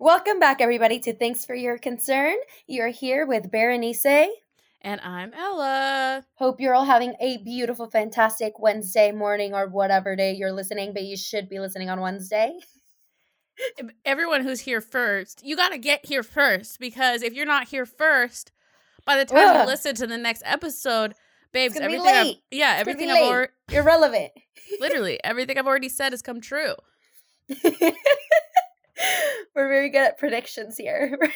Welcome back, everybody, to Thanks for Your Concern. You're here with Berenice. And I'm Ella. Hope you're all having a beautiful, fantastic Wednesday morning or whatever day you're listening, but you should be listening on Wednesday. Everyone who's here first, you got to get here first because if you're not here first, by the time Ugh. you listen to the next episode, babes, everything I've, yeah, It's everything I've already Irrelevant. literally everything I've already said has come true. We're very good at predictions here.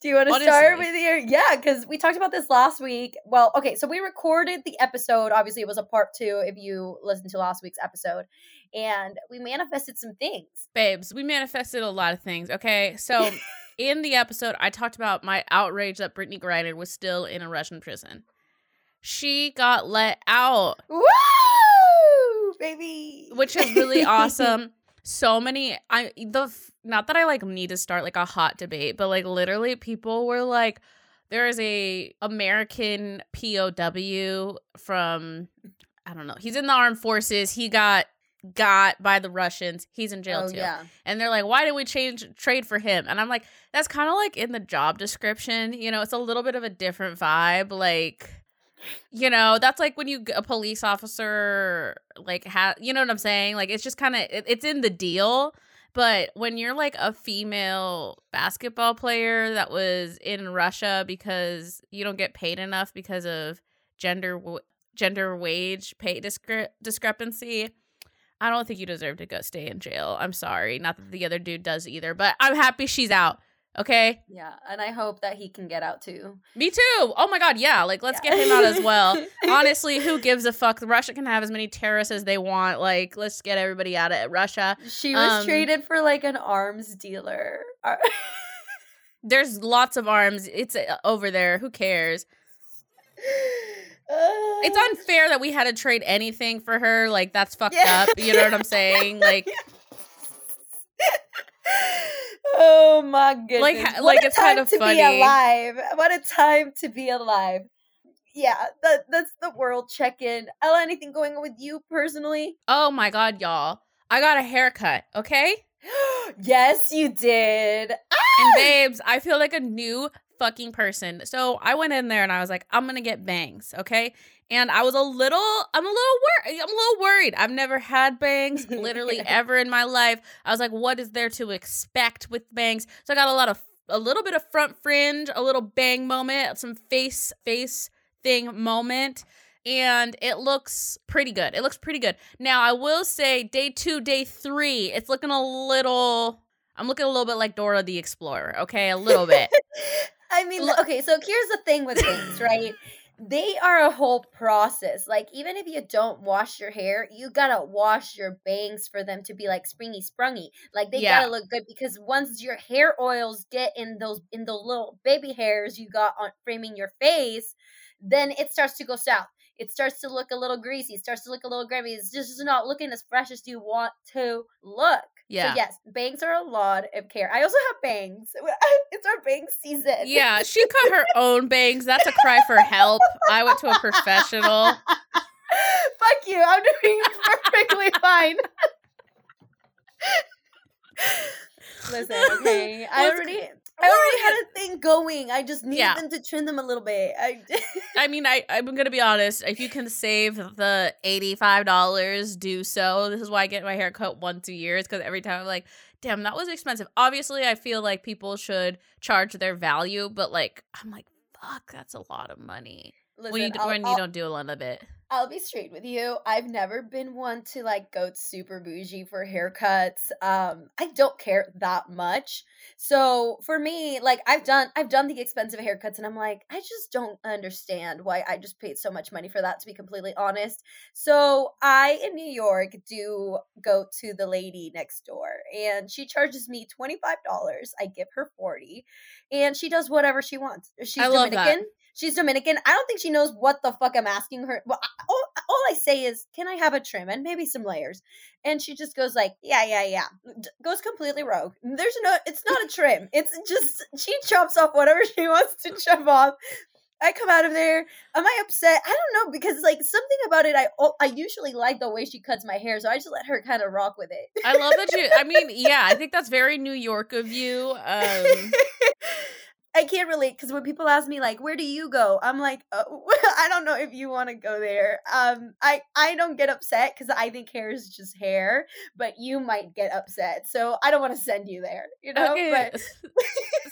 Do you want to start with your yeah? Because we talked about this last week. Well, okay, so we recorded the episode. Obviously, it was a part two. If you listened to last week's episode, and we manifested some things. Babes, we manifested a lot of things. Okay, so in the episode, I talked about my outrage that Brittney Griner was still in a Russian prison. She got let out. Woo, baby! which is really awesome. So many I the not that I like need to start like a hot debate, but like literally people were like there is a American POW from I don't know. He's in the armed forces. He got got by the Russians. He's in jail oh too. yeah, And they're like, "Why did we change trade for him?" And I'm like, "That's kind of like in the job description. You know, it's a little bit of a different vibe. Like, you know, that's like when you a police officer like ha you know what I'm saying? Like, it's just kind of it, it's in the deal." But when you're like a female basketball player that was in Russia because you don't get paid enough because of gender w- gender wage pay discre- discrepancy, I don't think you deserve to go stay in jail. I'm sorry. Not that the other dude does either, but I'm happy she's out. Okay? yeah, and I hope that he can get out too. Me too. Oh my god, yeah. Like let's Yeah. get him out as well. Honestly, who gives a fuck? Russia can have as many terrorists as they want. Like let's get everybody out of Russia. She was Um, traded for like an arms dealer. There's lots of arms. It's uh, over there. Who cares? It's unfair that we had to trade anything for her. Like that's fucked Yeah. up. You know what I'm saying? Like oh my goodness! Like, What like, a it's kind time of to funny. be alive. What a time to be alive. Yeah, that that's the world check-in. Ella, anything going on with you personally? oh my god, y'all. I got a haircut, okay? yes, you did. And ah! babes, I feel like a new fucking person. So I went in there and I was like, I'm gonna get bangs, okay? And I was a little, I'm a little worried. I'm a little worried. I've never had bangs, literally ever in my life. I was like, what is there to expect with bangs? So I got a lot of, a little bit of front fringe, a little bang moment, some face, face thing moment. And it looks pretty good. It looks pretty good. Now I will say, day two, day three, it's looking a little. I'm looking a little bit like Dora the Explorer, okay? A little bit. I mean, okay, so here's the thing with things, right? They are a whole process. Like, even if you don't wash your hair, you gotta wash your bangs for them to be like springy sprungy. Like they Yeah. gotta look good because once your hair oils get in those in those little baby hairs you got on framing your face, then it starts to go south. It starts to look a little greasy, it starts to look a little grimy. It's just not looking as fresh as you want to look. Yeah. So yes, bangs are a lot of care. I also have bangs. It's our bang season. Yeah, she cut her own bangs. That's a cry for help. I went to a professional. Fuck you. I'm doing perfectly fine. Listen, okay. I already I already had a thing going. I just need Yeah. them to trim them a little bit. I I mean, I, I'm going to be honest. If you can save the $85, do so. This is why I get my hair cut once a year. It's Because every time I'm like, damn, that was expensive. Obviously, I feel like people should charge their value. But like, I'm like, fuck, that's a lot of money. Listen, when you, I'll, when you don't do a lot of it. I'll be straight with you. I've never been one to like go super bougie for haircuts. Um, I don't care that much. So for me, like I've done I've done the expensive haircuts and I'm like, I just don't understand why I just paid so much money for that to be completely honest. So I in New York do go to the lady next door and she charges me $25. I give her 40 and she does whatever she wants. She's I love that. She's Dominican. I don't think she knows what the fuck I'm asking her. Well, I- all, all I say is, "Can I have a trim and maybe some layers?" And she just goes like, "Yeah, yeah, yeah." D- goes completely rogue. There's no. It's not a trim. It's just she chops off whatever she wants to chop off. I come out of there. Am I upset? I don't know because like something about it. I oh, I usually like the way she cuts my hair, so I just let her kind of rock with it. I love that you. I mean, yeah, I think that's very New York of you. Um, I can't relate because when people ask me like, "Where do you go?" I'm like, oh, I don't know if you want to go there. Um, I I don't get upset because I think hair is just hair, but you might get upset, so I don't want to send you there. You know. Okay. But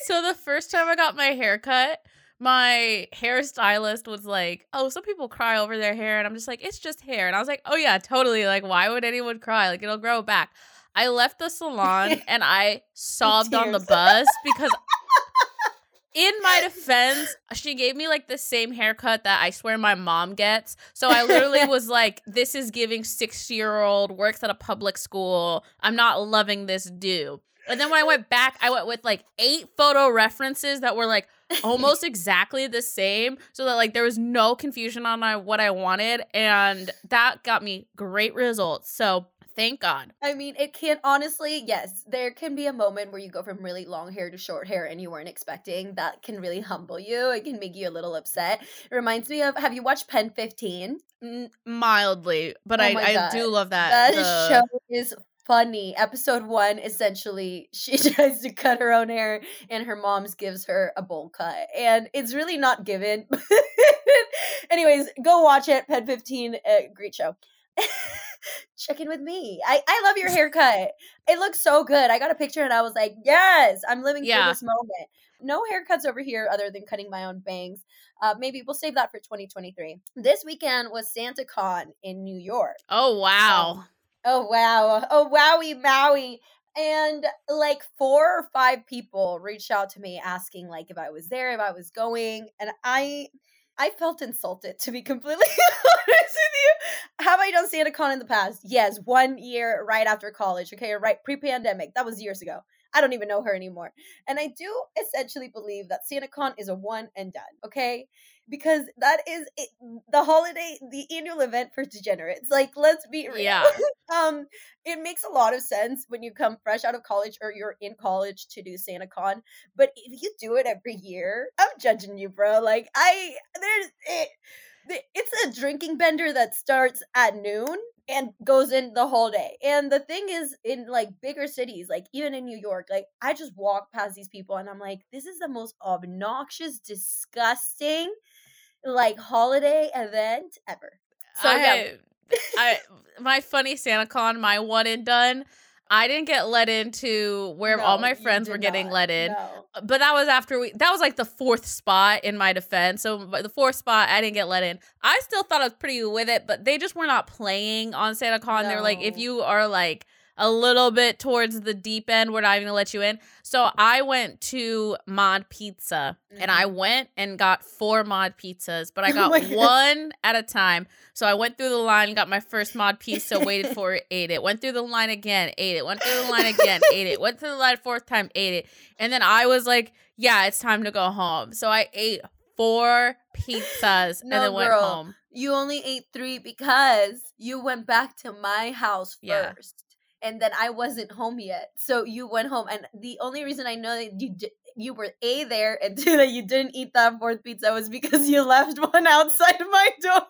so the first time I got my hair cut, my hairstylist was like, "Oh, some people cry over their hair," and I'm just like, "It's just hair," and I was like, "Oh yeah, totally. Like, why would anyone cry? Like, it'll grow back." I left the salon and I sobbed on the bus because defense, she gave me like the same haircut that I swear my mom gets. So I literally was like, this is giving six year old, works at a public school. I'm not loving this do. And then when I went back, I went with like eight photo references that were like almost exactly the same. So that like there was no confusion on my what I wanted. And that got me great results. So Thank God. I mean, it can honestly, yes, there can be a moment where you go from really long hair to short hair and you weren't expecting. That can really humble you. It can make you a little upset. It reminds me of have you watched Pen 15? Mm, mildly, but oh I, I do love that. That the... show is funny. Episode one, essentially, she tries to cut her own hair and her mom's gives her a bowl cut. And it's really not given. Anyways, go watch it. Pen 15, uh, great show. check in with me. I, I love your haircut. It looks so good. I got a picture and I was like, yes, I'm living yeah. through this moment. No haircuts over here other than cutting my own bangs. Uh, maybe we'll save that for 2023. This weekend was Santa Con in New York. Oh, wow. Um, oh, wow. Oh, wowie, Maui. And like four or five people reached out to me asking like if I was there, if I was going. And I I felt insulted to be completely honest with you. Have I done SantaCon in the past? Yes, one year right after college. Okay, right pre-pandemic. That was years ago. I don't even know her anymore. And I do essentially believe that SantaCon is a one and done. Okay, because that is it, the holiday, the annual event for degenerates. Like, let's be real. Yeah. um, it makes a lot of sense when you come fresh out of college or you're in college to do SantaCon. But if you do it every year, I'm judging you, bro. Like, I there's it. It's a drinking bender that starts at noon and goes in the whole day. And the thing is, in like bigger cities, like even in New York, like I just walk past these people and I'm like, this is the most obnoxious, disgusting like holiday event ever. So I, yeah. I my funny SantaCon, my one and done. I didn't get let into where no, all my friends were getting not. let in. No. But that was after we that was like the fourth spot in my defense. So the fourth spot I didn't get let in. I still thought I was pretty with it, but they just were not playing on SantaCon. No. They're like if you are like a little bit towards the deep end. We're not even gonna let you in. So I went to Mod Pizza mm-hmm. and I mm-hmm. went and got four Mod pizzas, but I oh got oh one at a time. So I went through the line, got my first Mod pizza, waited for it, ate it, went through the line again, ate it, went through the line again, ate it, went through the line fourth time, ate it. And then I was like, yeah, it's time to go home. So I ate four pizzas no, and then went girl. home. You only ate three because you went back to my house first. Yeah and then I wasn't home yet. So you went home, and the only reason I know that you you were a there and two that you didn't eat that fourth pizza was because you left one outside my door.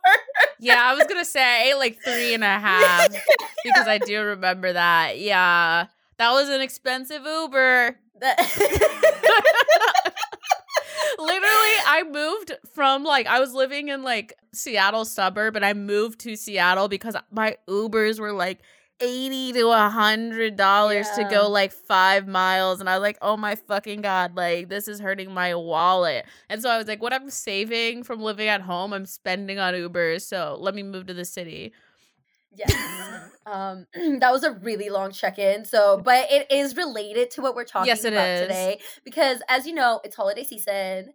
yeah, I was gonna say I ate like three and a half because I do remember that. Yeah, that was an expensive Uber. Literally, I moved from like I was living in like Seattle suburb, and I moved to Seattle because my Ubers were like eighty to a hundred dollars yeah. to go like five miles, and I was like, oh my fucking god, like this is hurting my wallet. And so I was like, what I'm saving from living at home, I'm spending on Uber. So let me move to the city. Yes. um that was a really long check-in. So, but it is related to what we're talking yes, about is. today because as you know, it's holiday season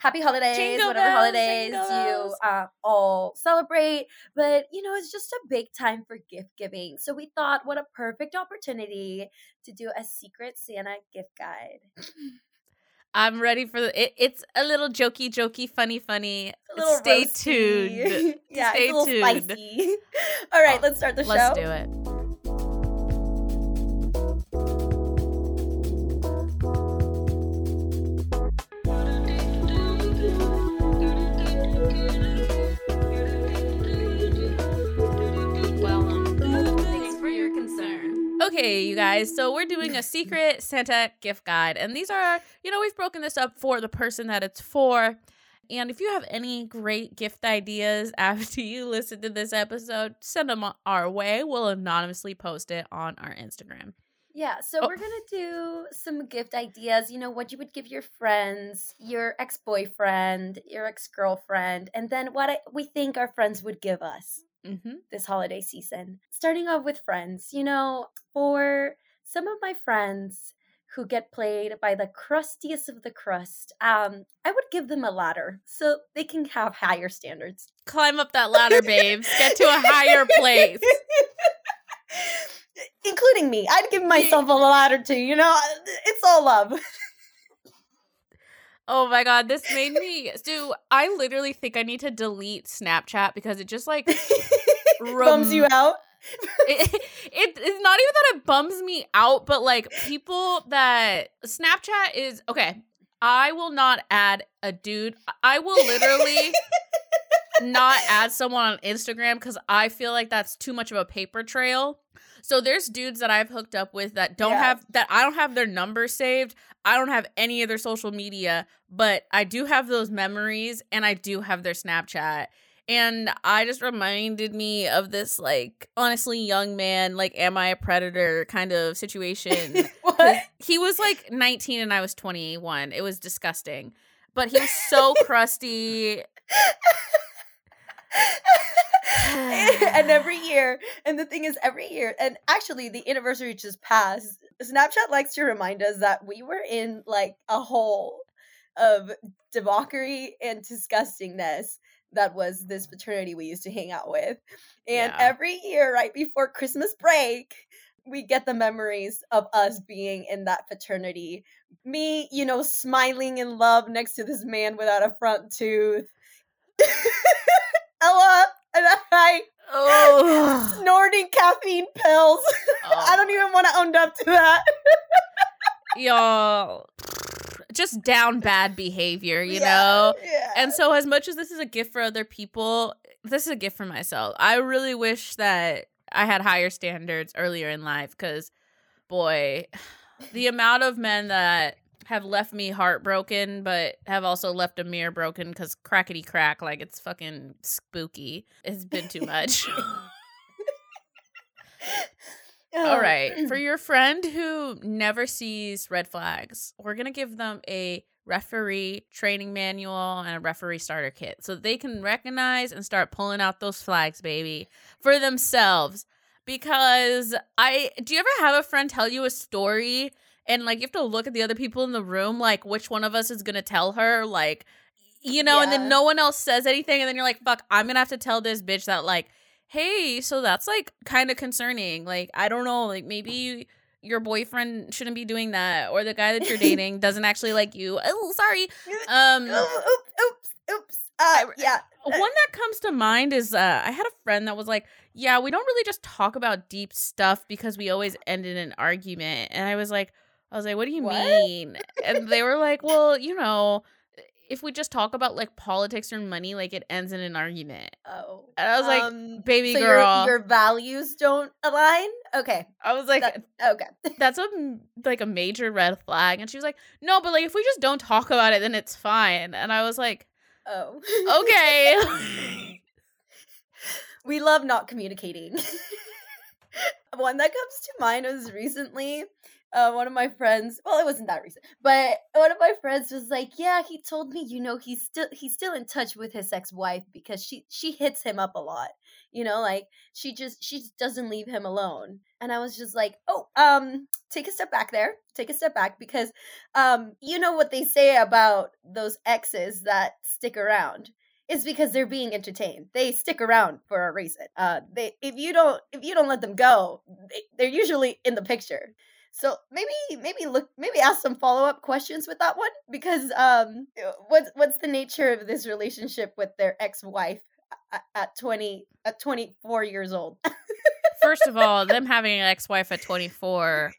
happy holidays, jingle whatever bells, holidays you uh, all celebrate. But, you know, it's just a big time for gift giving. So we thought, what a perfect opportunity to do a secret Santa gift guide. I'm ready for the, it. It's a little jokey, jokey, funny, funny. Stay roasty. tuned. yeah, Stay tuned. Spicy. All right, let's start the show. Let's do it. Okay, you guys. So we're doing a secret Santa gift guide. And these are, you know, we've broken this up for the person that it's for. And if you have any great gift ideas after you listen to this episode, send them our way. We'll anonymously post it on our Instagram. Yeah, so Oh. we're gonna do some gift ideas. You know, what you would give your friends, your ex boyfriend, your ex girlfriend, and then what I, we think our friends would give us Mm-hmm. this holiday season. Starting off with friends, you know, for some of my friends who get played by the crustiest of the crust, um, I would give them a ladder so they can have higher standards. Climb up that ladder, babes. Get to a higher place. Including me. I'd give myself a ladder too, you know? It's all love. Oh my god, this made me do I literally think I need to delete Snapchat because it just like Bums you out. it, it it's not even that it bums me out, but like people that Snapchat is okay. I will not add a dude. I will literally not add someone on Instagram because I feel like that's too much of a paper trail. So there's dudes that I've hooked up with that don't Yeah. have that I don't have their number saved. I don't have any of their social media, but I do have those memories and I do have their Snapchat. And I just reminded me of this like honestly young man, like am I a predator kind of situation. what? he was like 19 and I was 21. It was disgusting. But he was so crusty. and every year, and the thing is, every year, and actually, the anniversary just passed. Snapchat likes to remind us that we were in like a hole of debauchery and disgustingness that was this fraternity we used to hang out with. And Yeah. every year, right before Christmas break, we get the memories of us being in that fraternity. Me, you know, smiling in love next to this man without a front tooth. Ella and I Oh. snorting caffeine pills. I don't even want to own up to that. y'all just down bad behavior, you Yeah, know? Yeah. And so as much as this is a gift for other people, this is a gift for myself. I really wish that I had higher standards earlier in life cuz boy, the amount of men that have left me heartbroken but have also left a mirror broken cuz crackety crack like it's fucking spooky. It's been too much. All Oh. For your friend who never sees red flags, we're going to give them a referee training manual and a referee starter kit so they can recognize and start pulling out those flags, baby, for themselves. Because I do you ever have a friend tell you a story and like you have to look at the other people in the room, like which one of us is to tell her? Like, you know, and then no one else says anything. And then you're like, fuck, I'm to have to tell this bitch that, like, hey, so that's like kind of concerning. Like, I don't know, like maybe you, your boyfriend shouldn't be doing that, or the guy that you're dating doesn't actually like you. Oh, sorry. Um, oops, oops, oops. Uh, yeah. one that comes to mind is uh, I had a friend that was like, yeah, we don't really just talk about deep stuff because we always end in an argument. And I was like, I was like, what do you What? mean? And they were like, well, you know, if we just talk about like politics or money, like it ends in an argument. Oh. And I was like, um, baby so girl. Your, your values don't align? Okay. I was like, that- okay. that's a like a major red flag. And she was like, no, but like if we just don't talk about it, then it's fine. And I was like, Oh. okay. we love not communicating. one that comes to mind was recently uh, one of my friends well it wasn't that recent but one of my friends was like yeah he told me you know he's still he's still in touch with his ex-wife because she she hits him up a lot you know like she just she just doesn't leave him alone and i was just like oh um take a step back there take a step back because um you know what they say about those exes that stick around is because they're being entertained. They stick around for a reason. Uh, they if you don't if you don't let them go, they, they're usually in the picture. So maybe maybe look maybe ask some follow up questions with that one because um what's what's the nature of this relationship with their ex wife at, at twenty at twenty four years old? First of all, them having an ex-wife at 24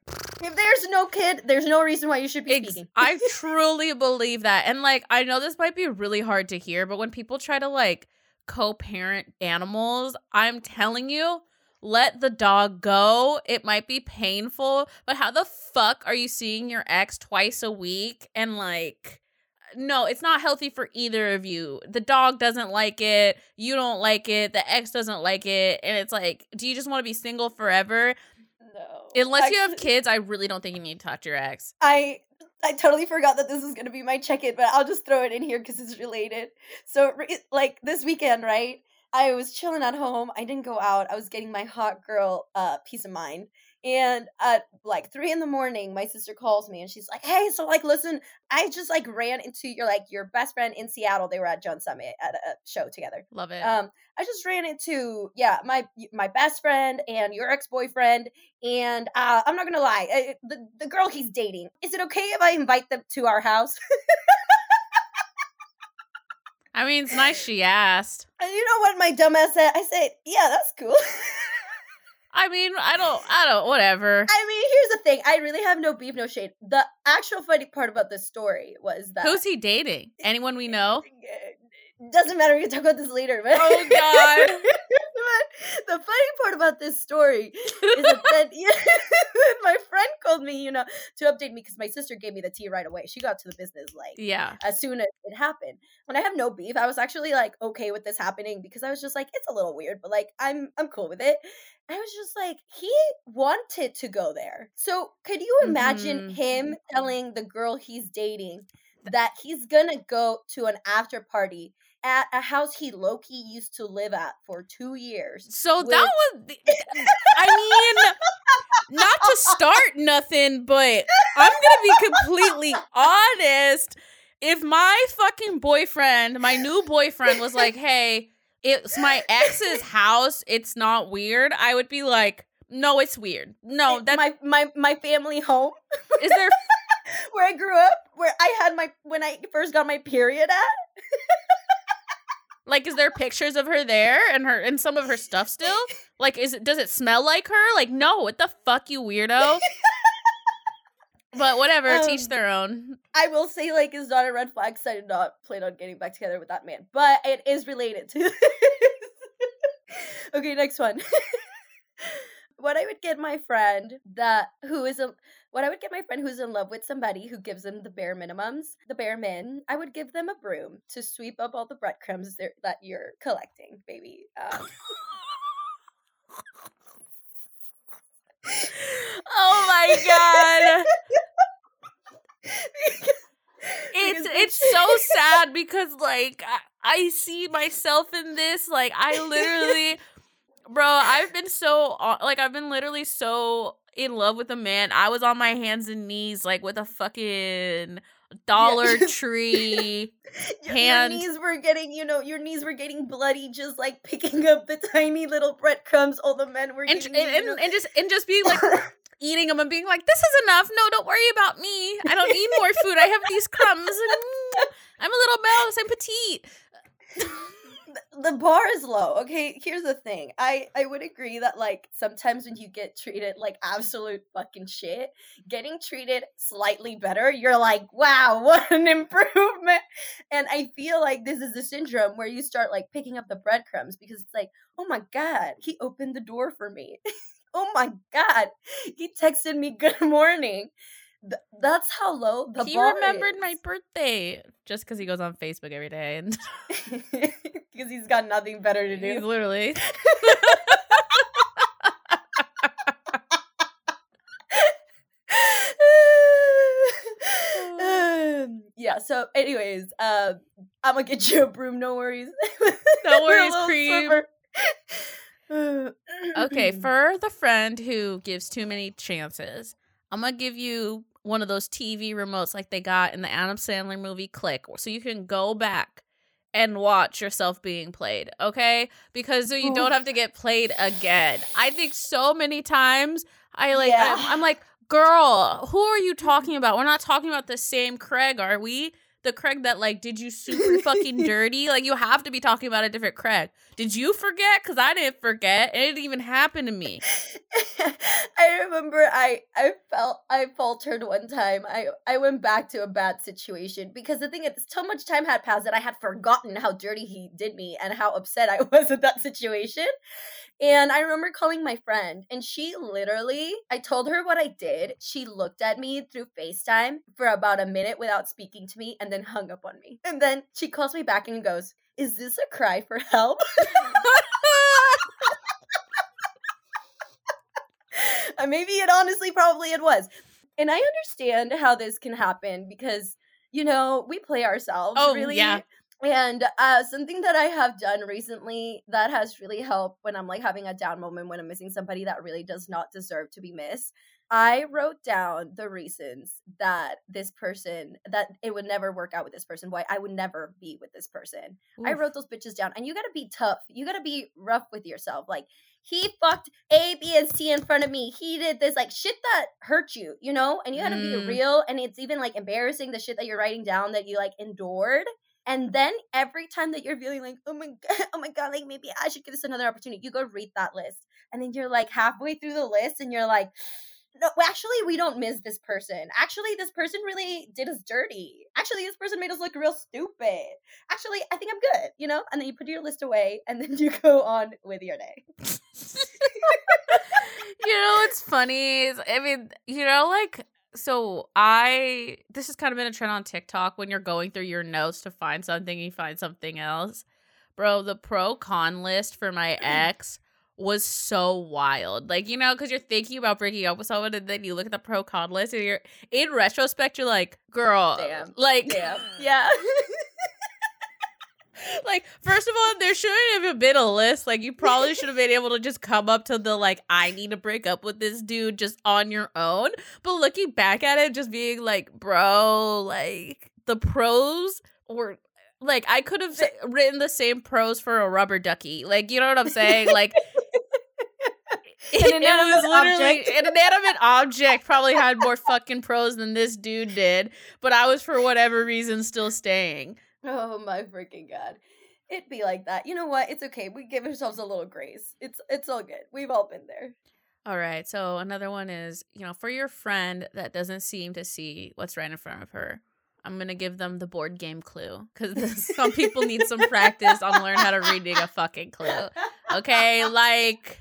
if there's no kid, there's no reason why you should be Ex- speaking. I truly believe that. And like I know this might be really hard to hear, but when people try to like co-parent animals, I'm telling you, let the dog go. It might be painful, but how the fuck are you seeing your ex twice a week and like no, it's not healthy for either of you. The dog doesn't like it, you don't like it, the ex doesn't like it, and it's like, do you just want to be single forever? No. Unless you have kids, I really don't think you need to talk to your ex. I I totally forgot that this was gonna be my check-in, but I'll just throw it in here because it's related. So, like this weekend, right? I was chilling at home. I didn't go out. I was getting my hot girl uh peace of mind. And at like three in the morning, my sister calls me and she's like, "Hey, so like, listen, I just like ran into your like your best friend in Seattle. They were at John Summit at a show together. Love it. Um, I just ran into yeah my my best friend and your ex boyfriend, and uh, I'm not gonna lie, uh, the the girl he's dating. Is it okay if I invite them to our house? I mean, it's nice she asked. And you know what my dumbass said? I said, yeah, that's cool. I mean, I don't, I don't, whatever. I mean, here's the thing. I really have no beef, no shade. The actual funny part about this story was that Who's he dating? Anyone we know? Doesn't matter. We can talk about this later. But Oh, God. but the funny part about this story is that my friend called me, you know, to update me because my sister gave me the tea right away. She got to the business like Yeah. as soon as it happened. When I have no beef, I was actually like okay with this happening because I was just like, it's a little weird, but like I'm I'm cool with it. I was just like, he wanted to go there. So could you imagine Mhm. him telling the girl he's dating that he's gonna go to an after party at a house he lowkey used to live at for two years? So With- that was, the, I mean, not to start nothing, but I'm gonna be completely honest. If my fucking boyfriend, my new boyfriend, was like, "Hey, it's my ex's house. It's not weird," I would be like, "No, it's weird. No, that's my my my family home is there." where I grew up, where I had my when I first got my period at. Like, is there pictures of her there and her and some of her stuff still? Like, is it does it smell like her? Like, no, what the fuck, you weirdo. But whatever, teach Um, their own. I will say, like, it's not a red flag 'cause I did not plan on getting back together with that man, but it is related to this. okay, next one. what I would get my friend that who is a what I would get my friend who's in love with somebody who gives them the bare minimums, the bare min. I would give them a broom to sweep up all the breadcrumbs that you're collecting, baby. Um, Oh my god. It's it's so sad because like I, I see myself in this. Like I literally bro, I've been so like I've been literally so in love with a man. I was on my hands and knees like with a fucking Dollar just- Tree. your, hand- your knees were getting, you know, your knees were getting bloody, just like picking up the tiny little breadcrumbs all the men were And, giving and, and, you know. and just and just being like eating them and being like, "This is enough. No, don't worry about me. I don't need more food. I have these crumbs. Mm, I'm a little mouse. I'm petite." The bar is low. Okay, here's the thing. I I would agree that like sometimes when you get treated like absolute fucking shit, getting treated slightly better, you're like, wow, what an improvement. And I feel like this is the syndrome where you start like picking up the breadcrumbs because it's like, oh my god, he opened the door for me. oh my god, he texted me good morning. Th- that's how low the he remembered my birthday just because he goes on Facebook every day and because he's got nothing better to do. he's literally yeah. So, anyways, um, I'm gonna get you a broom. No worries. No worries, cream. okay for the friend who gives too many chances. I'm gonna give you one of those TV remotes like they got in the Adam Sandler movie Click, so you can go back and watch yourself being played. Okay, because so you don't have to get played again. I think so many times I like Yeah. I'm, I'm like, girl, who are you talking about? We're not talking about the same Craig, are we? The Craig that like did you super fucking dirty? Like you have to be talking about a different Craig. Did you forget? Because I didn't forget. It didn't even happen to me. I remember I I felt I faltered one time. I I went back to a bad situation because the thing is, so much time had passed that I had forgotten how dirty he did me and how upset I was at that situation. And I remember calling my friend, and she literally, I told her what I did. She looked at me through FaceTime for about a minute without speaking to me and then hung up on me. And then she calls me back and goes, Is this a cry for help? Uh, maybe it honestly probably it was. And I understand how this can happen because, you know, we play ourselves Oh, really. yeah. And uh, something that I have done recently that has really helped when I'm like having a down moment when I'm missing somebody that really does not deserve to be missed. I wrote down the reasons that this person that it would never work out with this person, why I would never be with this person. I wrote those bitches down, and you gotta be tough. You gotta be rough with yourself. Like he fucked A, B, and C in front of me. He did this like shit that hurt you, you know. And you gotta Mm. be real. And it's even like embarrassing the shit that you're writing down that you like endured. And then every time that you're feeling like, oh my god, oh my god, like maybe I should give this another opportunity, you go read that list, and then you're like halfway through the list, and you're like, no, actually, we don't miss this person. Actually, this person really did us dirty. Actually, this person made us look real stupid. Actually, I think I'm good, you know? And then you put your list away and then you go on with your day. you know what's funny i mean you know like so i this has kind of been a trend on tiktok when you're going through your notes to find something you find something else bro the pro con list for my mm. ex was so wild like you know because you're thinking about breaking up with someone and then you look at the pro con list and you're in retrospect you're like girl Damn. like Damn. Yeah. like first of all there shouldn't have been a list. Like you probably should have been able to just come up to the like i need to break up with this dude just on your own. But looking back at it just being like bro like the pros were like i could have written the same pros for a rubber ducky. Like you know what i'm saying? Like it, it was literally object. an inanimate object probably had more fucking pros than this dude did but i was for whatever reason still staying oh my freaking god. It'd be like that. You know what? It's okay. We give ourselves a little grace. It's it's all good. We've all been there. All right. So another one is, you know, for your friend that doesn't seem to see what's right in front of her, I'm gonna give them the board game clue because some people need some practice on learn how to reading a fucking clue. Okay, like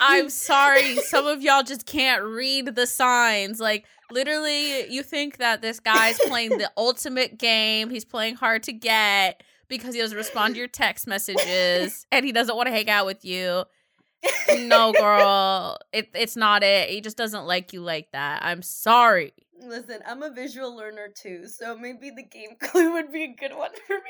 I'm sorry, some of y'all just can't read the signs. Like literally, you think that this guy's playing the ultimate game. He's playing hard to get because he doesn't respond to your text messages and he doesn't want to hang out with you. No girl. It, it's not it. He just doesn't like you like that. I'm sorry. Listen, I'm a visual learner too, so maybe the game clue would be a good one for me.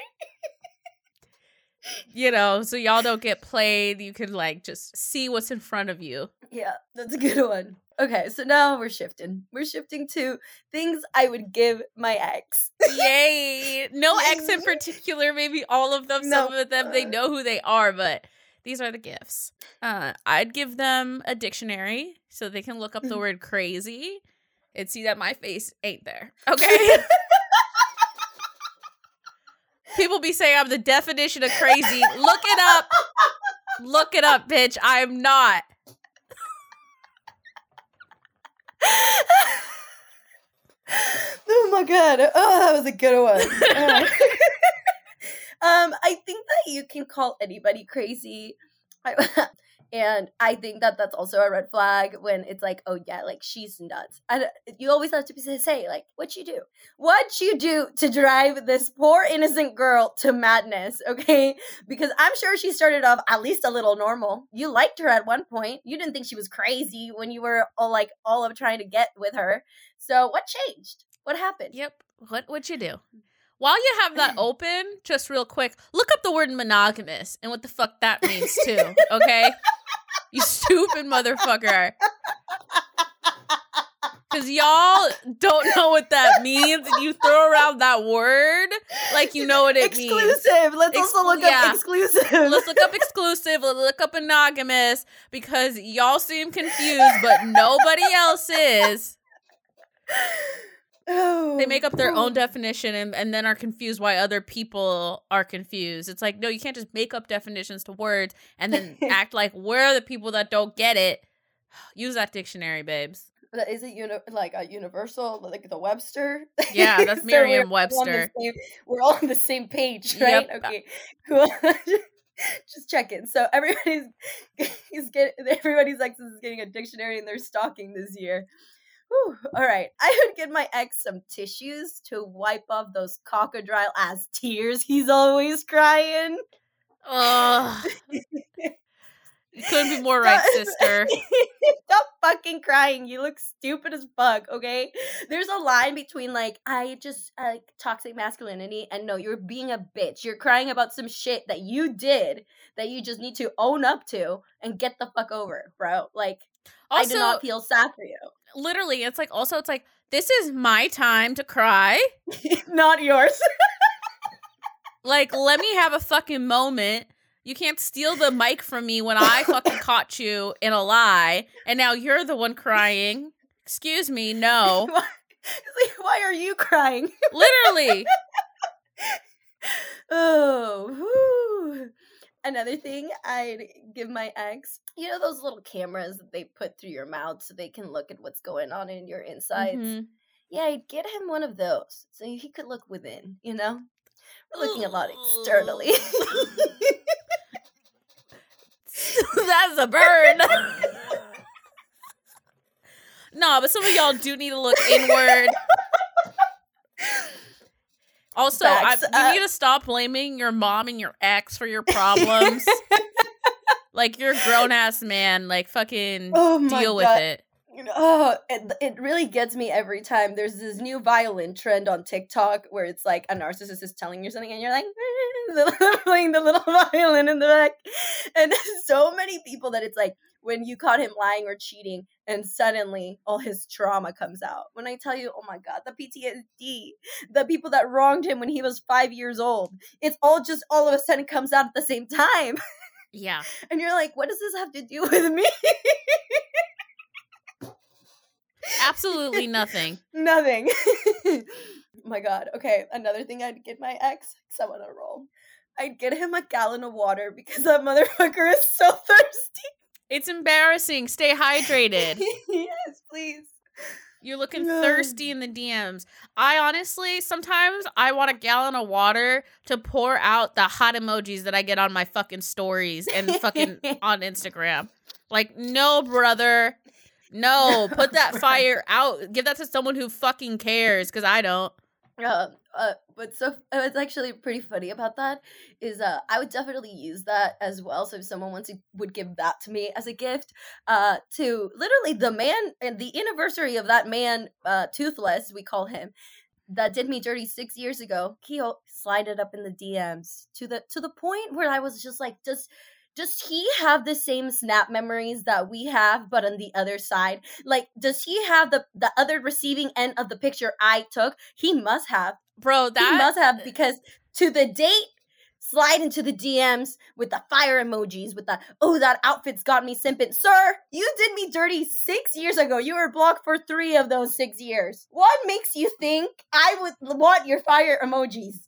you know so y'all don't get played. You can like just see what's in front of you. Yeah, that's a good one. Okay, so now we're shifting. We're shifting to things I would give my ex. yay no ex in particular maybe all of them some No. of them they know who they are but these are the gifts uh i'd give them a dictionary so they can look up the word crazy and see that my face ain't there okay People be saying I'm the definition of crazy. Look it up. Look it up, bitch. I'm not. oh my god. Oh, that was a good one. Uh, um, I think that you can call anybody crazy. I- and I think that that's also a red flag when it's like, oh yeah, like she's nuts. And you always have to be- say, like, what you do? What you do to drive this poor innocent girl to madness, okay? Because I'm sure she started off at least a little normal. You liked her at one point. You didn't think she was crazy when you were all like all of trying to get with her. So what changed? What happened? Yep. What would you do? While you have that open, just real quick, look up the word monogamous and what the fuck that means too. Okay? You stupid motherfucker. Cause y'all don't know what that means, and you throw around that word like you know what it means. exclusive. Let's Ex- also look yeah. up exclusive. Let's look up exclusive. Let's look up monogamous because y'all seem confused, but nobody else is. Oh, They make up their own definition and, and then are confused why other people are confused. It's like, no, you can't just make up definitions to words and then act like we're the people that don't get it. Use that dictionary, babes. Is it uni- like a universal, like the Webster? Yeah, that's So we're all Merriam-Webster. same- We're all on the same page, Yep. right? Okay, cool. just check checking. So everybody's he's getting everybody's ex is getting a dictionary and they're stalking this year. Whew. All right. I would get my ex some tissues to wipe off those crocodile ass tears he's always crying. Ugh. You couldn't be more right, sister. Stop fucking crying. You look stupid as fuck, okay? There's a line between like I just uh, like toxic masculinity and no, you're being a bitch. You're crying about some shit that you did that you just need to own up to and get the fuck over, bro. Like also, I do not feel sad for you. Literally, it's like also it's like this is my time to cry, not yours. like let me have a fucking moment you can't steal the mic from me when I fucking caught you in a lie, and now you're the one crying. Excuse me, no. why, are you crying? Literally. oh, whew. Another thing I'd give my ex, you know, those little cameras that they put through your mouth so they can look at what's going on in your insides. Mm-hmm. Yeah, I'd get him one of those so he could look within, you know? We're looking a lot externally. That's a burn. no, but some of y'all do need to look inward. Also, I, you uh, need to stop blaming your mom and your ex for your problems. like you're a grown ass man. Like fucking oh deal God. with it. Oh, it, it really gets me every time. There's this new violin trend on TikTok where it's like a narcissist is telling you something and you're like playing the little violin in the back. And so many people that it's like when you caught him lying or cheating and suddenly all his trauma comes out. When I tell you, oh my God, the PTSD, the people that wronged him when he was five years old, it's all just all of a sudden comes out at the same time. Yeah. and you're like, what does this have to do with me? Absolutely nothing. nothing. oh my god. Okay, another thing I'd get my ex, someone a roll. I'd get him a gallon of water because that motherfucker is so thirsty. It's embarrassing. Stay hydrated. yes, please. You're looking no. thirsty in the DMs. I honestly, sometimes I want a gallon of water to pour out the hot emojis that I get on my fucking stories and fucking on Instagram. Like, no, brother. No, put that fire out. Give that to someone who fucking cares, because I don't. Uh, uh, but so what's actually pretty funny about that is uh, I would definitely use that as well. So if someone wants to would give that to me as a gift, uh, to literally the man and the anniversary of that man, uh, toothless we call him, that did me dirty six years ago. Keo slide it up in the DMs to the to the point where I was just like, does does he have the same snap memories that we have but on the other side? Like does he have the the other receiving end of the picture i took? He must have. Bro that he must have uh because to the date slide into the dms with the fire emojis with the oh that outfit's got me simping sir you did me dirty six years ago. You were blocked for three of those six years. What makes you think i would want your fire emojis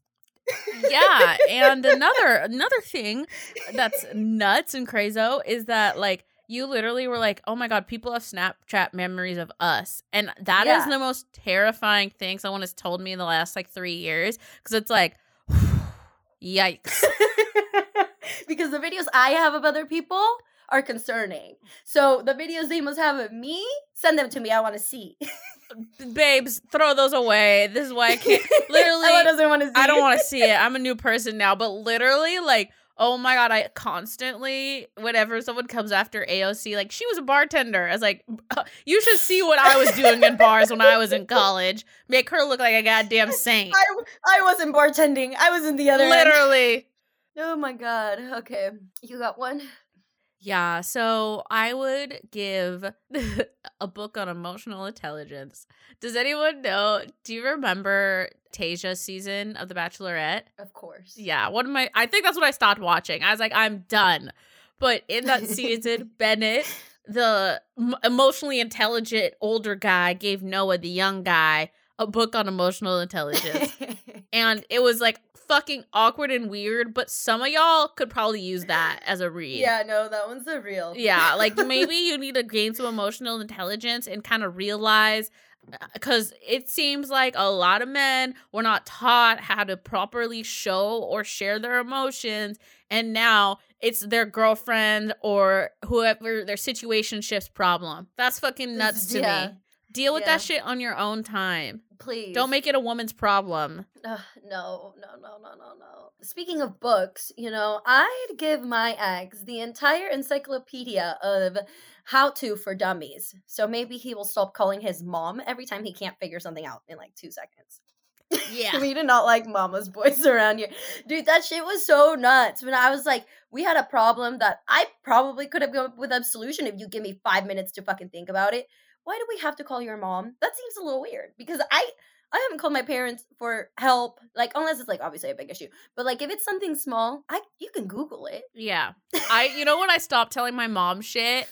yeah, and another another thing that's nuts and crazy is that like you literally were like, "Oh my god, people have Snapchat memories of us," and that yeah. is the most terrifying thing someone has told me in the last like three years because it's like, yikes. because the videos I have of other people are concerning. So the videos they must have of me, send them to me. I want to see. babes, throw those away. This is why I can't. Literally, doesn't want to see. I don't want to see it. I'm a new person now, but literally, like, oh my god, I constantly, whenever someone comes after AOC, like she was a bartender. I was like, uh, you should see what I was doing in bars when I was in college. Make her look like a goddamn saint. I, I wasn't bartending. I was in the other. Literally. End. Oh my god. Okay, you got one. Yeah, so I would give a book on emotional intelligence. Does anyone know? Do you remember Tayshia's season of The Bachelorette? Of course. Yeah, one of my I think that's what I stopped watching. I was like, I'm done. But in that season, Bennett, the m- emotionally intelligent older guy, gave Noah, the young guy, a book on emotional intelligence. and it was like fucking awkward and weird, but some of y'all could probably use that as a read. Yeah, no, that one's a real. Yeah, like maybe you need to gain some emotional intelligence and kind of realize uh, because it seems like a lot of men were not taught how to properly show or share their emotions and now it's their girlfriend or whoever their situationship's problem that's fucking nuts to Yeah. me deal with Yeah. that shit on your own time Please. don't make it a woman's problem Ugh, no, no, no, no, no, no. Speaking of books, you know, I'd give my ex the entire encyclopedia of how to for dummies. So maybe he will stop calling his mom every time he can't figure something out in like two seconds. yeah we did not like mama's voice around here. Dude, that shit was so nuts. When I was like, we had a problem that I probably could have come up with a solution if you give me five minutes to fucking think about it. Why do we have to call your mom? That seems a little weird because I I haven't called my parents for help, like unless it's like obviously a big issue. But like if it's something small, I you can Google it. Yeah. I you know when I stopped telling my mom shit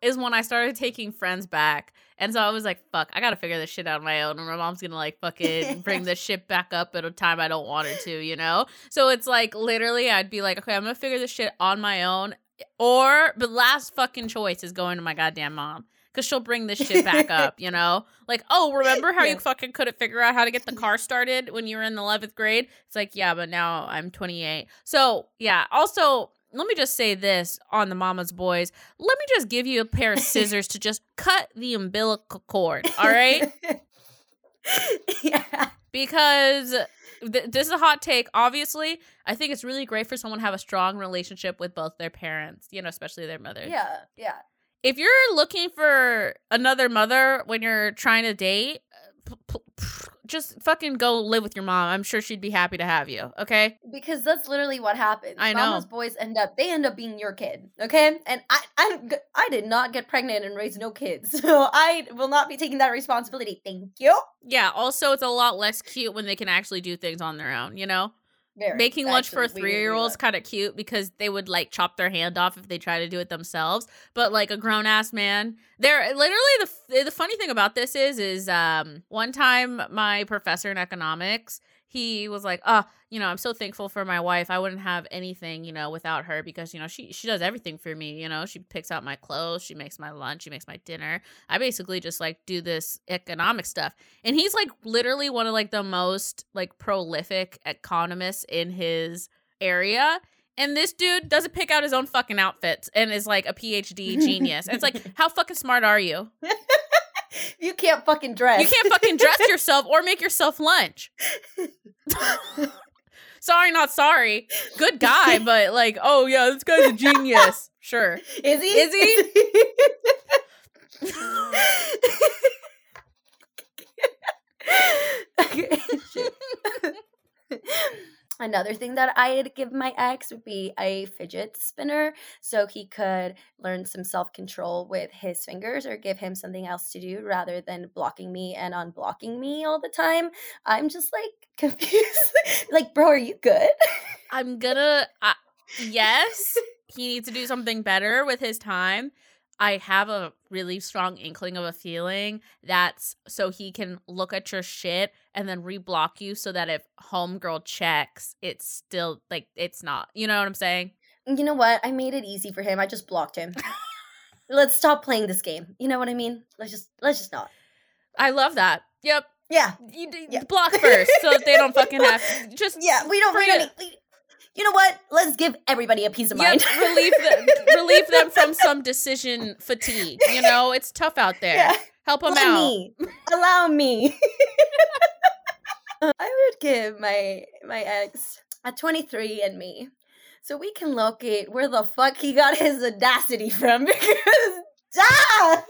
is when I started taking friends back. And so I was like, fuck, I gotta figure this shit out on my own. And my mom's gonna like fucking bring this shit back up at a time I don't want her to, you know? So it's like literally I'd be like, okay, I'm gonna figure this shit on my own. Or the last fucking choice is going to my goddamn mom. Cause she'll bring this shit back up, you know? Like, oh, remember how you fucking couldn't figure out how to get the car started when you were in the 11th grade? It's like, yeah, but now I'm 28. So, yeah. Also, let me just say this on the Mama's Boys. Let me just give you a pair of scissors to just cut the umbilical cord, all right? yeah. because th- this is a hot take. Obviously, I think it's really great for someone to have a strong relationship with both their parents, you know, especially their mother. Yeah. Yeah. If you're looking for another mother when you're trying to date, uh, just fucking go live with your mom. I'm sure she'd be happy to have you. Okay. Because that's literally what happens. I know. Mama's boys end up they end up being your kid. Okay? And I I I did not get pregnant and raise no kids. So I will not be taking that responsibility. Thank you. Yeah. Also, it's a lot less cute when they can actually do things on their own. You know. Very. making lunch for a Actually, we- we three year old's kind of cute because they would like chop their hand off if they try to do it themselves. But like a grown ass man, they're literally the the funny thing about this is is um one time my professor in economics he was like, "Ah, you know, I'm so thankful for my wife. I wouldn't have anything, you know, without her because you know she she does everything for me. You know, she picks out my clothes, she makes my lunch, she makes my dinner. I basically just like do this economic stuff." And he's like literally one of like the most like prolific economists in his area. And this dude doesn't pick out his own fucking outfits and is like a PhD genius. And it's like, how fucking smart are you? you can't fucking dress. You can't fucking dress yourself or make yourself lunch. sorry, not sorry. Good guy, but like, oh yeah, this guy's a genius. Sure. Is he? Is he? Okay. Another thing that I'd give my ex would be a fidget spinner so he could learn some self control with his fingers or give him something else to do rather than blocking me and unblocking me all the time. I'm just like confused. like, bro, are you good? I'm gonna. Uh, yes, he needs to do something better with his time. I have a really strong inkling of a feeling that's so he can look at your shit and then reblock you so that if homegirl checks, it's still like it's not. You know what I'm saying? You know what? I made it easy for him. I just blocked him. let's stop playing this game. You know what I mean? Let's just let's just not. I love that. Yep. Yeah. You d- Yeah. block first so that they don't fucking have just Yeah, we don't need it. You know what? Let's give everybody a peace of Yep, mind. relieve them, relieve them from some decision fatigue. You know, it's tough out there. Yeah. Help them Let out. me. Allow me. I would give my my ex a 23 and me. So we can locate where the fuck he got his audacity from because ah!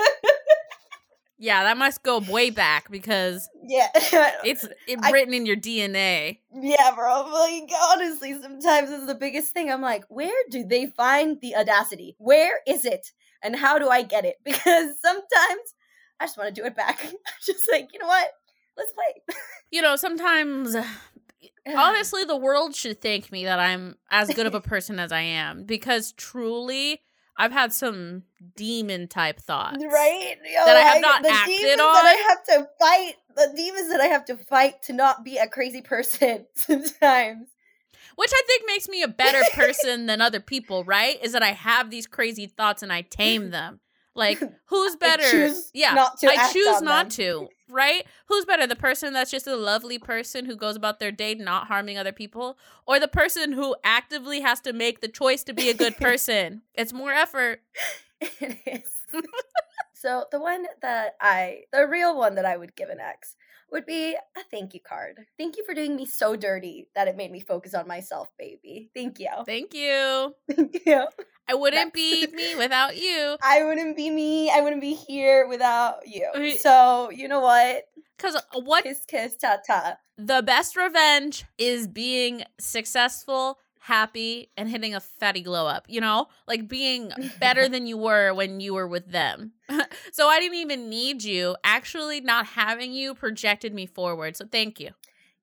Yeah, that must go way back because yeah. it's it, I- written in your DNA. Yeah, bro. Like honestly, sometimes it's the biggest thing. I'm like, where do they find the audacity? Where is it? And how do I get it? Because sometimes I just want to do it back. I'm just like, you know what? Let's play. You know, sometimes honestly, the world should thank me that I'm as good of a person as I am because truly, I've had some demon type thoughts. right? Yo, That I have not the acted on? that I have to fight. The demons that I have to fight to not be a crazy person sometimes. Which I think makes me a better person than other people, right? Is that I have these crazy thoughts and I tame them. Like, who's better? yeah, not to I choose not them. to. Right? Who's better, the person that's just a lovely person who goes about their day not harming other people, or the person who actively has to make the choice to be a good person? it's more effort. it is. so the one that I, the real one that I would give an X would be a thank you card. Thank you for doing me so dirty that it made me focus on myself, baby. Thank you. Thank you. Thank you. I wouldn't be me without you. I wouldn't be me. I wouldn't be here without you. So you know what? Because uh, what Kiss, kiss, ta ta. the best revenge is being successful, happy, and hitting a fatty glow up, you know? Like being better than you were when you were with them. so I didn't even need you. Actually, not having you projected me forward. So thank you.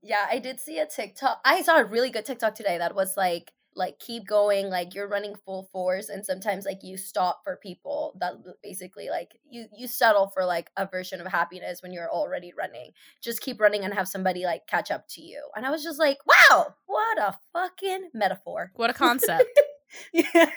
Yeah, I did see a TikTok. I saw a really good TikTok today that was like, like keep going, like you're running full force, and sometimes like you stop for people that basically like you you settle for like a version of happiness when you're already running. Just keep running and have somebody like catch up to you. And I was just like, wow, what a fucking metaphor. What a concept. Yeah.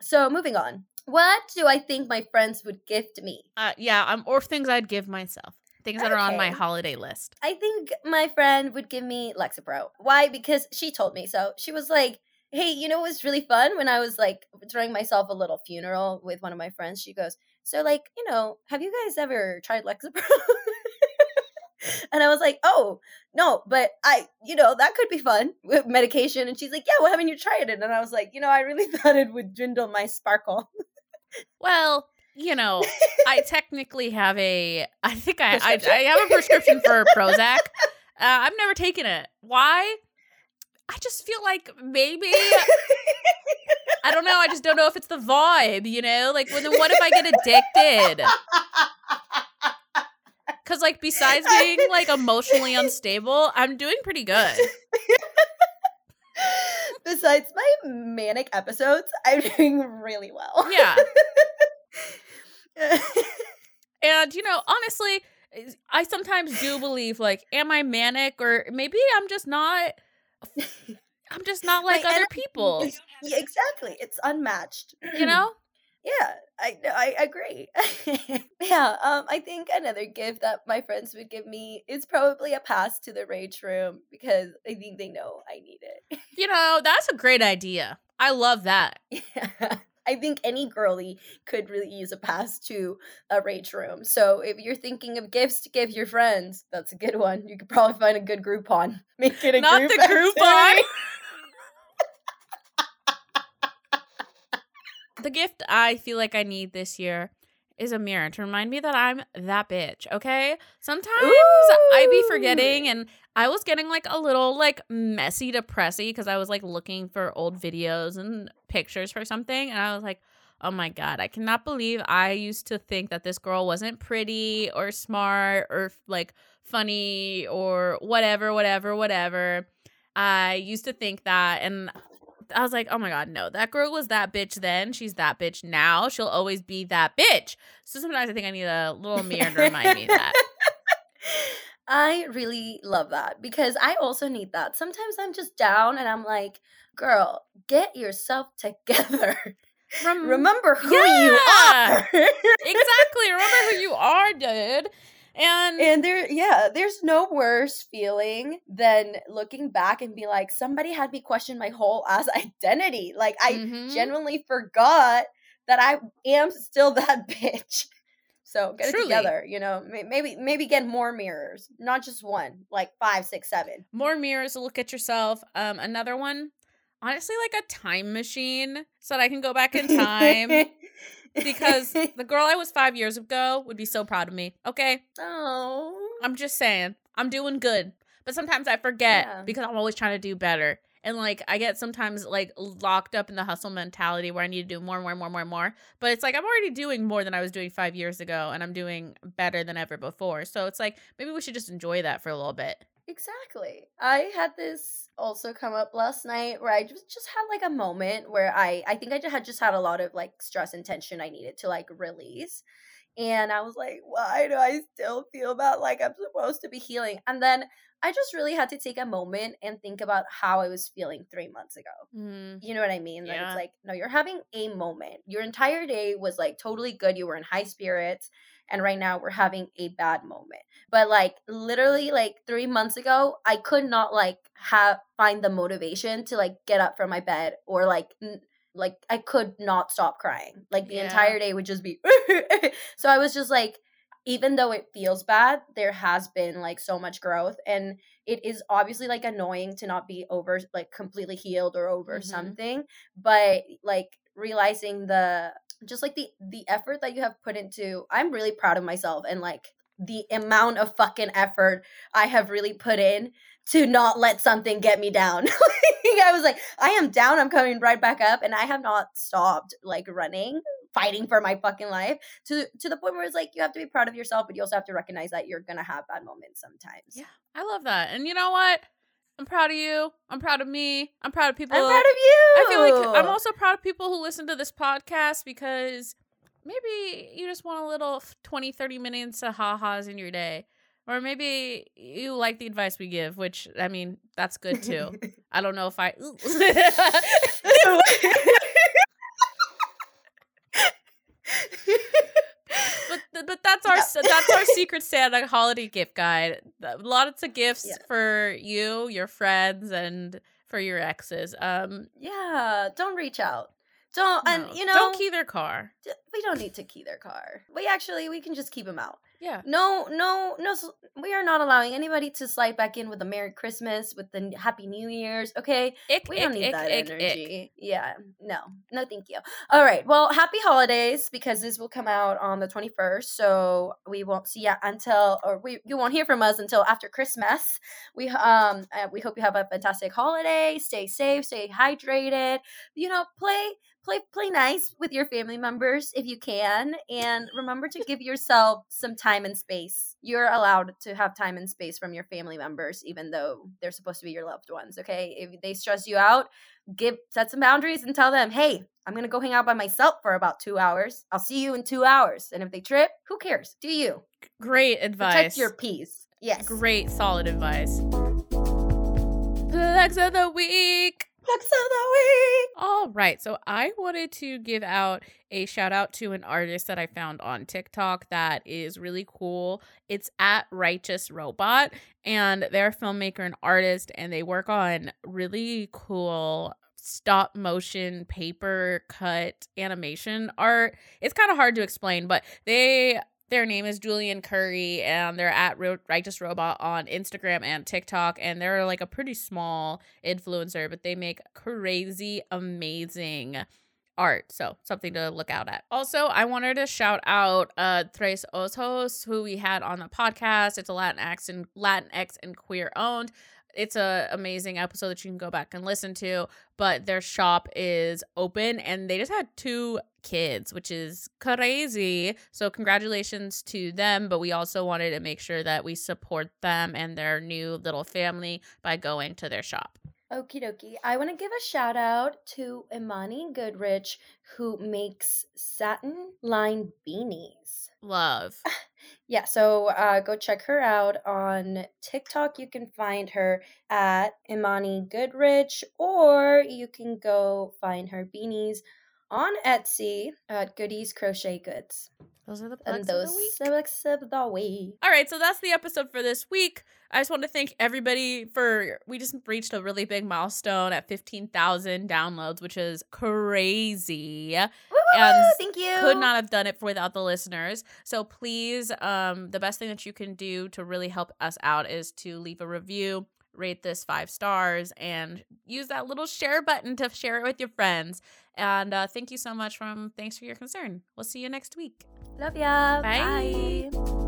so moving on. What do I think my friends would gift me? uh, yeah, um, or things I'd give myself. Things that are on my holiday list. I think my friend would give me Lexapro. Why? Because she told me so. She was like, "Hey, you know, it was really fun when I was like throwing myself a little funeral with one of my friends." She goes, "So, like, you know, have you guys ever tried Lexapro?" and I was like, "Oh, no, but I, you know, that could be fun with medication." And she's like, "Yeah, well, haven't you tried it?" And I was like, "You know, I really thought it would dwindle my sparkle." Well, you know, I technically have a. I think I I, I have a prescription for Prozac. Uh, I've never taken it. Why? I just feel like maybe I don't know. I just don't know if it's the vibe. You know, like when, what if I get addicted? Because like besides being like emotionally unstable, I'm doing pretty good. Besides my manic episodes, I'm doing really well. Yeah, and you know, honestly, I sometimes do believe like, am I manic or maybe I'm just not. I'm just not like My other people. yeah, exactly. It's unmatched. You know? Yeah, I I agree. yeah, um, I think another gift that my friends would give me is probably a pass to the rage room because I think they know I need it. You know, that's a great idea. I love that. Yeah. I think any girly could really use a pass to a rage room. So if you're thinking of gifts to give your friends, that's a good one. You could probably find a good Groupon. Make it a Not group the Groupon. the gift I feel like I need this year is a mirror to remind me that I'm that bitch, okay? Sometimes I be forgetting and I was getting like a little like messy depressy because I was like looking for old videos and pictures for something and I was like, "Oh my god, I cannot believe I used to think that this girl wasn't pretty or smart or like funny or whatever, whatever, whatever." I used to think that and I was like, oh my god, no, that girl was that bitch then. She's that bitch now. She'll always be that bitch. So sometimes I think I need a little mirror to remind me that. I really love that because I also need that. Sometimes I'm just down and I'm like, girl, get yourself together. Rem- Remember who you are. exactly. Remember who you are, dude. And, and there, yeah, there's no worse feeling than looking back and be like, somebody had me question my whole ass identity. Like, I Mhm. genuinely forgot that I am still that bitch. So get Truly. it together, you know. Maybe maybe get more mirrors, not just one, like five, six, seven. more mirrors to look at yourself. Um, another one, honestly, like a time machine so that I can go back in time. because the girl I was five years ago would be so proud of me. Okay. oh, I'm just saying, I'm doing good. But sometimes I forget Yeah. because I'm always trying to do better. And like I get sometimes like locked up in the hustle mentality where I need to do more, and more, and more, and more, and more. But it's like I'm already doing more than I was doing five years ago, and I'm doing better than ever before. So it's like maybe we should just enjoy that for a little bit. Exactly. I had this also come up last night where I just just had like a moment where I I think I just had just had a lot of like stress and tension I needed to like release. And I was like, why do I still feel bad like I'm supposed to be healing? And then I just really had to take a moment and think about how I was feeling three months ago. Mm, You know what I mean? Yeah. it's like, no, you're having a moment. Your entire day was like totally good. You were in high spirits. And right now we're having a bad moment. But like literally like three months ago, I could not like have find the motivation to like get up from my bed or like n- like I could not stop crying. Like the Yeah. entire day would just be so I was just like even though it feels bad, there has been like so much growth and it is obviously like annoying to not be over like completely healed or over Mhm. something, but like realizing the just like the the effort that you have put into I'm really proud of myself and like the amount of fucking effort I have really put in to not let something get me down. I was like, I am down, I'm coming right back up, and I have not stopped like running, fighting for my fucking life to to the point where it's like you have to be proud of yourself, but you also have to recognize that you're gonna have bad moments sometimes. Yeah. I love that. And you know what? I'm proud of you. I'm proud of me. I'm proud of people. I'm proud of you. I feel like I'm also proud of people who listen to this podcast because maybe you just want a little 20, 30 minutes of ha-has in your day. Or maybe you like the advice we give, which, I mean, that's good too. I don't know if I. but th- but that's our Yeah. that's our secret Santa holiday gift guide. A lot of gifts Yeah. for you, your friends, and for your exes. Um, yeah, don't reach out. Don't and you know don't key their car. d- we don't need to key their car. We actually we can just keep them out. Yeah, No, no, no. We are not allowing anybody to slide back in with a Merry Christmas, with the Happy New Year's. Okay, ick, we don't need ick, that ick, ick. energy. Yeah, no, no, thank you. All right, well, happy holidays because this will come out on the twenty first, so we won't see ya until, or we you won't hear from us until after Christmas. We um uh, we hope you have a fantastic holiday. Stay safe, stay hydrated. You know, play play play nice with your family members if you can and remember to give yourself some time and space. You're allowed to have time and space from your family members even though they're supposed to be your loved ones okay? If they stress you out give set some boundaries and tell them hey i'm gonna go hang out by myself for about two hours. I'll see you in two hours. And if they trip who cares? Do you. Great advice. protect your peace. Yes. Great, solid advice. Plugs of the week. Plugs of the week All right. So I wanted to give out a shout out to an artist that I found on TikTok that is really cool. It's at Righteous Robot, and they're a filmmaker and artist, and they work on really cool stop motion paper cut animation art. It's kind of hard to explain, but they their name is Julian Curry and they're at Righteous Robot on Instagram and TikTok and they're like a pretty small influencer but they make crazy amazing art. So something to look out at. Also, I wanted to shout out uh Tres Ojos, who we had on the podcast. It's a Latinx and Latinx and queer owned. It's a amazing episode that you can go back and listen to. But their shop is open and they just had two kids, which is crazy. So congratulations to them. But we also wanted to make sure that we support them and their new little family by going to their shop. Okie dokie. I want to give a shout out to Imani Goodrich, who makes satin lined beanies. Love. Yeah, so uh, go check her out on TikTok. You can find her at Imani Goodrich, or you can go find her beanies on Etsy at Goodies Crochet Goods. Those are the And plugs those of the week. plugs of the week. All right, so that's the episode for this week. I just want to thank everybody for we just reached a really big milestone at 15,000 downloads, which is crazy. Woo, woo, And thank you. Could not have done it without the listeners. So please um the best thing that you can do to really help us out is to leave a review, rate this 5 stars and use that little share button to share it with your friends. And uh thank you so much from Thanks for your concern. We'll see you next week. Love ya. Bye. Bye.